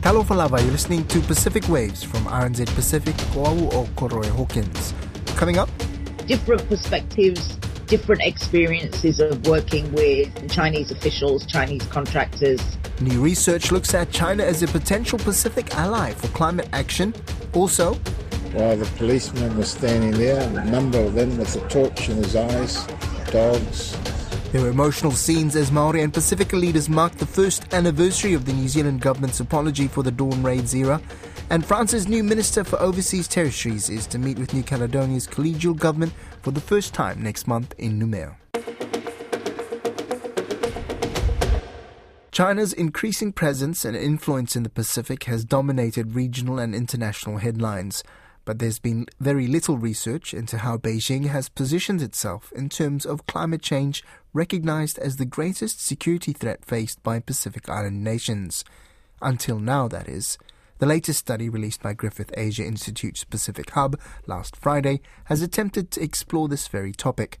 Talofa lava, you're listening to Pacific Waves from RNZ Pacific, Oahu or Koroi Hawkins. Coming up, different perspectives, different experiences of working with Chinese officials, Chinese contractors. New research looks at China as a potential Pacific ally for climate action. Also, while the policemen were standing there, a number of them with a torch in his eyes, dogs. There were emotional scenes as Maori and Pacifica leaders marked the first anniversary of the New Zealand government's apology for the Dawn Raids era. And France's new Minister for Overseas Territories is to meet with New Caledonia's collegial government for the first time next month in Noumea. China's increasing presence and influence in the Pacific has dominated regional and international headlines but there's been very little research into how Beijing has positioned itself in terms of climate change, recognized as the greatest security threat faced by Pacific Island nations. Until now, that is. The latest study released by Griffith Asia Institute's Pacific Hub last Friday has attempted to explore this very topic.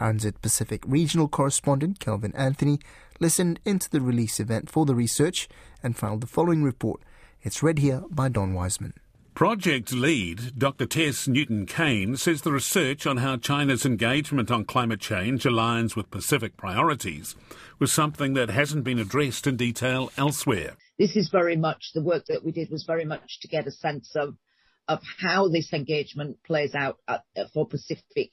RNZ Pacific regional correspondent Kelvin Anthony listened into the release event for the research and filed the following report. It's read here by Don Wiseman. Project lead Dr. Tess Newton Cain says the research on how China's engagement on climate change aligns with Pacific priorities was something that hasn't been addressed in detail elsewhere. This is very much the work that we did was very much to get a sense of of how this engagement plays out at, for Pacific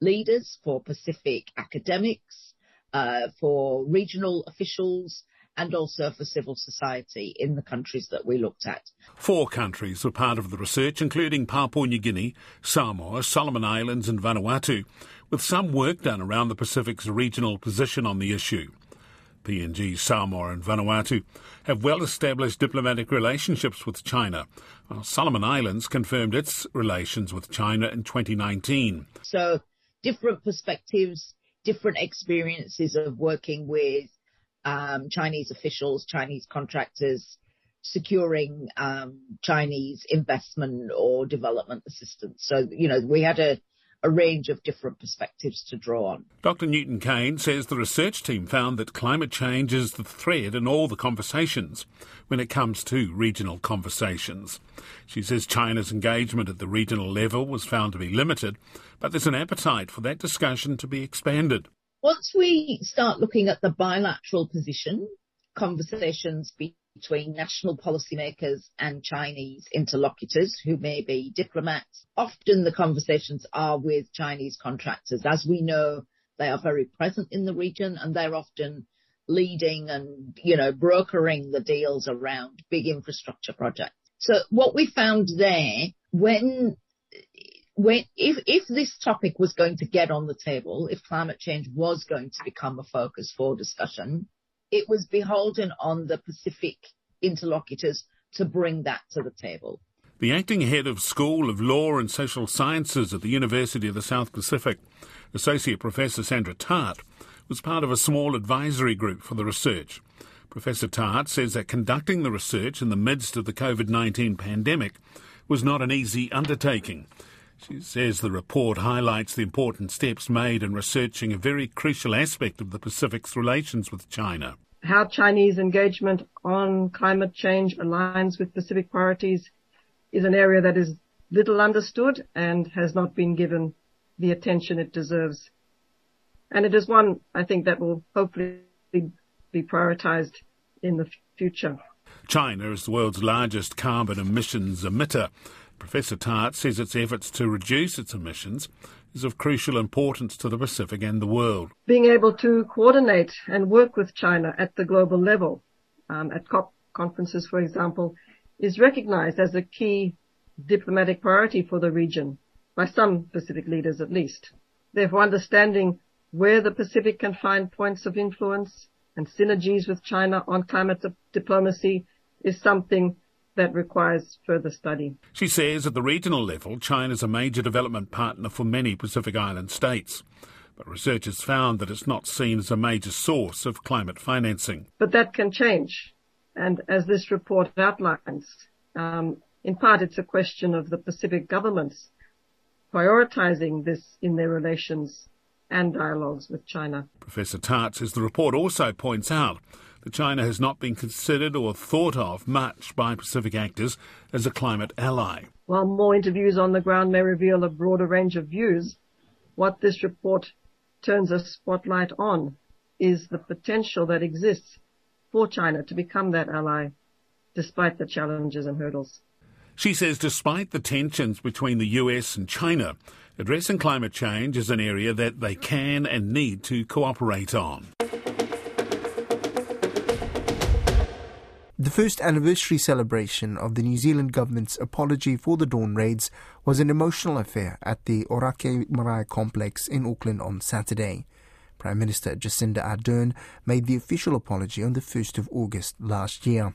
leaders, for Pacific academics, uh, for regional officials, and also for civil society in the countries that we looked at. Four countries were part of the research, including Papua New Guinea, Samoa, Solomon Islands, and Vanuatu, with some work done around the Pacific's regional position on the issue. PNG, Samoa, and Vanuatu have well established diplomatic relationships with China, while Solomon Islands confirmed its relations with China in 2019. So, different perspectives, different experiences of working with um, Chinese officials, Chinese contractors securing um, Chinese investment or development assistance. So, you know, we had a, a range of different perspectives to draw on. Dr. Newton Cain says the research team found that climate change is the thread in all the conversations when it comes to regional conversations. She says China's engagement at the regional level was found to be limited, but there's an appetite for that discussion to be expanded. Once we start looking at the bilateral position, conversations between national policymakers and Chinese interlocutors who may be diplomats, often the conversations are with Chinese contractors. As we know, they are very present in the region and they're often leading and, you know, brokering the deals around big infrastructure projects. So what we found there, when when, if, if this topic was going to get on the table, if climate change was going to become a focus for discussion, it was beholden on the Pacific interlocutors to bring that to the table. The acting head of School of Law and Social Sciences at the University of the South Pacific, Associate Professor Sandra Tarte, was part of a small advisory group for the research. Professor Tarte says that conducting the research in the midst of the COVID 19 pandemic was not an easy undertaking. She says the report highlights the important steps made in researching a very crucial aspect of the Pacific's relations with China. How Chinese engagement on climate change aligns with Pacific priorities is an area that is little understood and has not been given the attention it deserves. And it is one, I think, that will hopefully be prioritized in the future. China is the world's largest carbon emissions emitter Professor Tarte says its efforts to reduce its emissions is of crucial importance to the Pacific and the world. Being able to coordinate and work with China at the global level, um, at COP conferences, for example, is recognized as a key diplomatic priority for the region, by some Pacific leaders at least. Therefore, understanding where the Pacific can find points of influence and synergies with China on climate diplomacy is something that requires further study. She says at the regional level, China is a major development partner for many Pacific Island states. But researchers found that it's not seen as a major source of climate financing. But that can change. And as this report outlines, um, in part it's a question of the Pacific governments prioritizing this in their relations and dialogues with China. Professor Tarte says the report also points out China has not been considered or thought of much by Pacific actors as a climate ally. While more interviews on the ground may reveal a broader range of views, what this report turns a spotlight on is the potential that exists for China to become that ally despite the challenges and hurdles. She says despite the tensions between the US and China, addressing climate change is an area that they can and need to cooperate on. The first anniversary celebration of the New Zealand government's apology for the Dawn raids was an emotional affair at the Orakei Marae complex in Auckland on Saturday. Prime Minister Jacinda Ardern made the official apology on the 1st of August last year.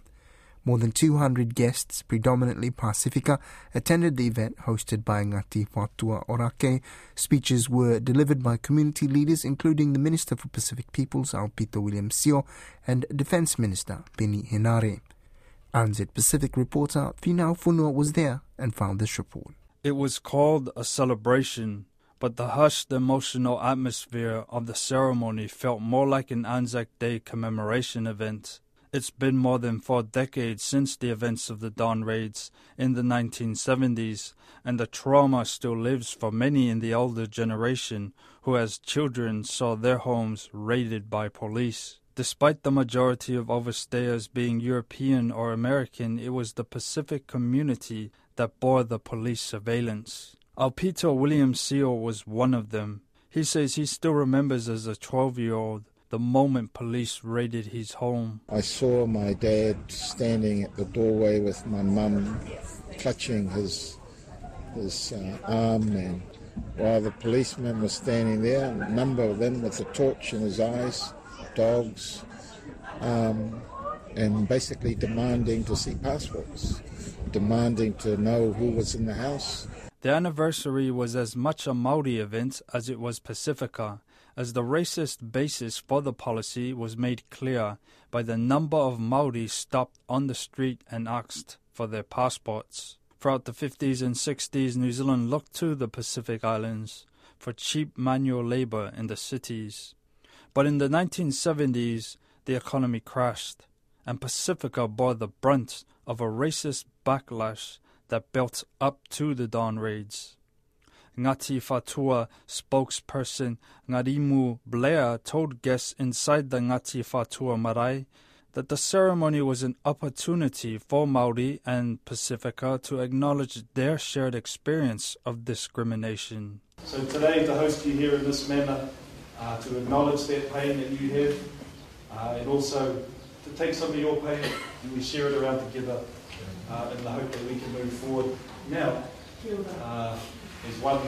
More than 200 guests, predominantly Pacifica, attended the event hosted by Ngati Whatua Orakei. Speeches were delivered by community leaders, including the Minister for Pacific Peoples, Aupito William Sio, and Defence Minister Peeni Henare. RNZ Pacific reporter Finau Fonua was there and found this report. It was called a celebration, but the hushed emotional atmosphere of the ceremony felt more like an Anzac Day commemoration event. It's been more than four decades since the events of the Dawn raids in the 1970s, and the trauma still lives for many in the older generation who, as children, saw their homes raided by police. Despite the majority of overstayers being European or American, it was the Pacific community that bore the police surveillance. Aupito William Sio was one of them. He says he still remembers as a 12 year old the moment police raided his home. I saw my dad standing at the doorway with my mum clutching his his uh, arm and while the policeman was standing there, a number of them with a torch in his eyes, dogs, um, and basically demanding to see passports, demanding to know who was in the house. The anniversary was as much a Maori event as it was Pacifica, as the racist basis for the policy was made clear by the number of Maori stopped on the street and asked for their passports. Throughout the 50s and 60s, New Zealand looked to the Pacific Islands for cheap manual labor in the cities. But in the 1970s, the economy crashed, and Pacifica bore the brunt of a racist backlash that built up to the Dawn raids. Ngati Whatua spokesperson Ngarimu Blair told guests inside the Ngati Whatua Marae that the ceremony was an opportunity for Maori and Pacifica to acknowledge their shared experience of discrimination. So today to host you here in this manner, uh, to acknowledge that pain that you have, uh, and also to take some of your pain and we share it around together uh, in the hope that we can move forward. Now, is one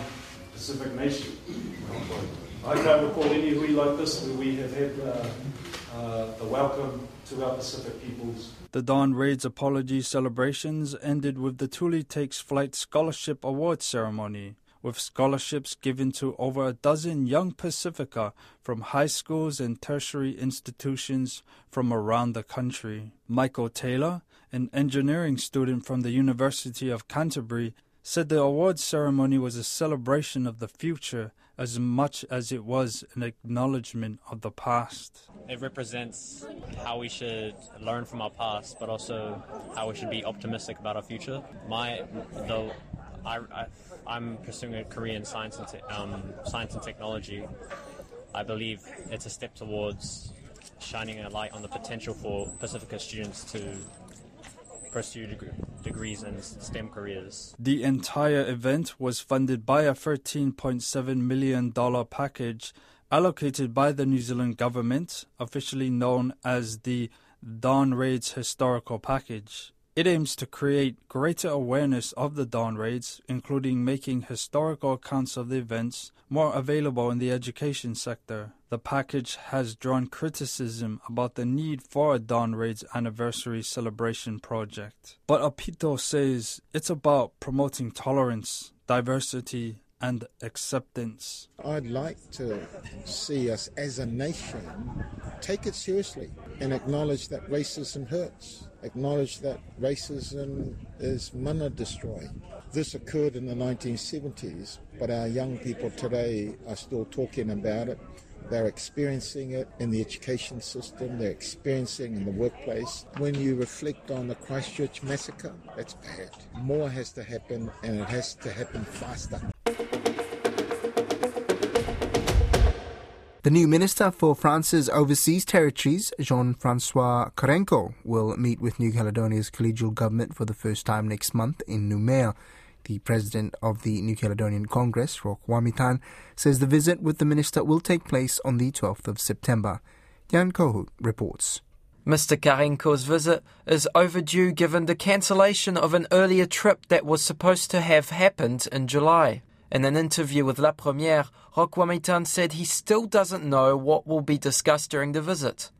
Pacific nation. I can't recall any hui like this where we have had uh, uh, the welcome to our Pacific peoples. The Dawn Raids apology celebrations ended with the Tuli Takes Flight Scholarship Award ceremony, with scholarships given to over a dozen young Pacifica from high schools and tertiary institutions from around the country. Michael Taylor, an engineering student from the University of Canterbury, said the awards ceremony was a celebration of the future as much as it was an acknowledgement of the past. It represents how we should learn from our past, but also how we should be optimistic about our future. My, though, I, am pursuing a career in science and, te- um, science and technology. I believe it's a step towards shining a light on the potential for Pacifica students to pursue deg- degrees in STEM careers. The entire event was funded by a $13.7 million package allocated by the New Zealand government, officially known as the Dawn Raids Historical Package. It aims to create greater awareness of the Dawn Raids, including making historical accounts of the events more available in the education sector. The package has drawn criticism about the need for a Dawn Raids anniversary celebration project. But Aupito says it's about promoting tolerance, diversity, and acceptance. I'd like to see us as a nation take it seriously and acknowledge that racism hurts, acknowledge that racism is mana destroy. This occurred in the 1970s, but our young people today are still talking about it. They're experiencing it in the education system, they're experiencing it in the workplace. When you reflect on the Christchurch massacre, that's bad. More has to happen and it has to happen faster. The new Minister for France's Overseas Territories, Jean Francois Carenco, will meet with New Caledonia's collegial government for the first time next month in Noumea. The president of the New Caledonian Congress, Roch Wamytan, says the visit with the minister will take place on the 12th of September. Jan Kohut reports. Mr. Carenco's visit is overdue given the cancellation of an earlier trip that was supposed to have happened in July. In an interview with La Première, Roch Wamytan said he still doesn't know what will be discussed during the visit.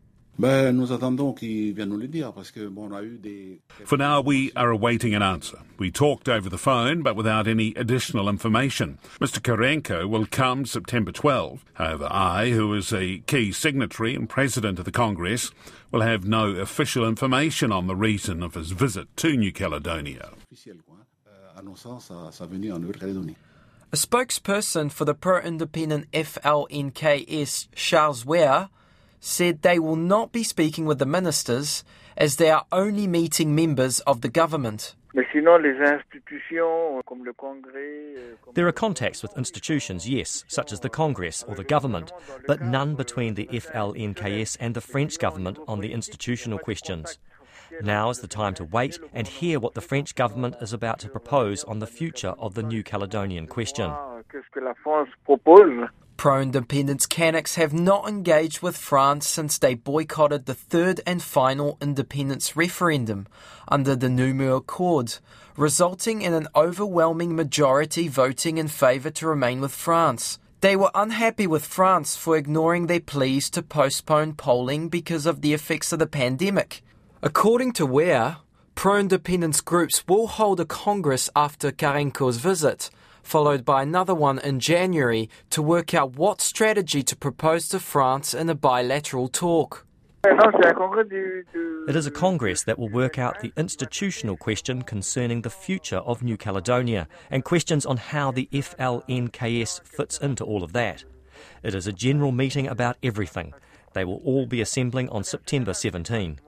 For now, we are awaiting an answer. We talked over the phone, but without any additional information. Mr. Carenco will come September 12. However, I, who is a key signatory and president of the Congress, will have no official information on the reason of his visit to New Caledonia. A spokesperson for the pro-independent FLNKS, Charles Ware, said they will not be speaking with the ministers as they are only meeting members of the government. There are contacts with institutions, yes, such as the Congress or the government, but none between the FLNKS and the French government on the institutional questions. Now is the time to wait and hear what the French government is about to propose on the future of the New Caledonian question. Pro independence Kanaks have not engaged with France since they boycotted the third and final independence referendum under the Noumea Accord, resulting in an overwhelming majority voting in favour to remain with France. They were unhappy with France for ignoring their pleas to postpone polling because of the effects of the pandemic. According to Ware, pro independence groups will hold a congress after Carenco's visit, followed by another one in January to work out what strategy to propose to France in a bilateral talk. It is a Congress that will work out the institutional question concerning the future of New Caledonia and questions on how the FLNKS fits into all of that. It is a general meeting about everything. They will all be assembling on September 17.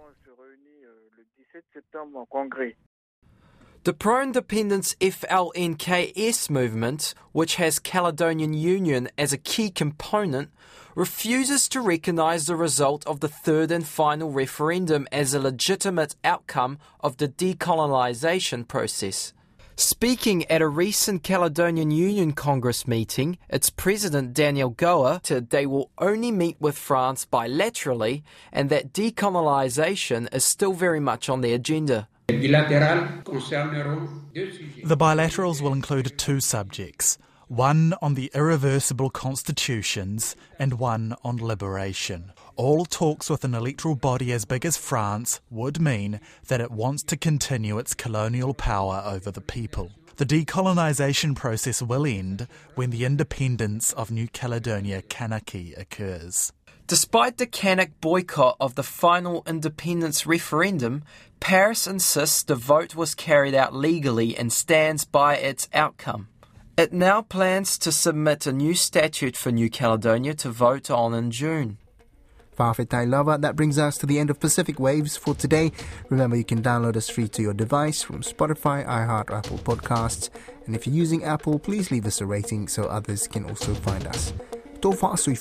The pro independence FLNKS movement, which has Caledonian Union as a key component, refuses to recognise the result of the third and final referendum as a legitimate outcome of the decolonisation process. Speaking at a recent Caledonian Union Congress meeting, its president Daniel Goa said they will only meet with France bilaterally and that decolonisation is still very much on the agenda. The bilaterals will include two subjects one on the irreversible constitutions and one on liberation. All talks with an electoral body as big as France would mean that it wants to continue its colonial power over the people. The decolonisation process will end when the independence of New Caledonia Kanaky occurs. Despite the Kanak boycott of the final independence referendum, Paris insists the vote was carried out legally and stands by its outcome. It now plans to submit a new statute for New Caledonia to vote on in June. Whawhetai Lava, that brings us to the end of Pacific Waves for today. Remember, you can download us free to your device from Spotify, iHeart, Apple Podcasts. And if you're using Apple, please leave us a rating so others can also find us. Tō whaasui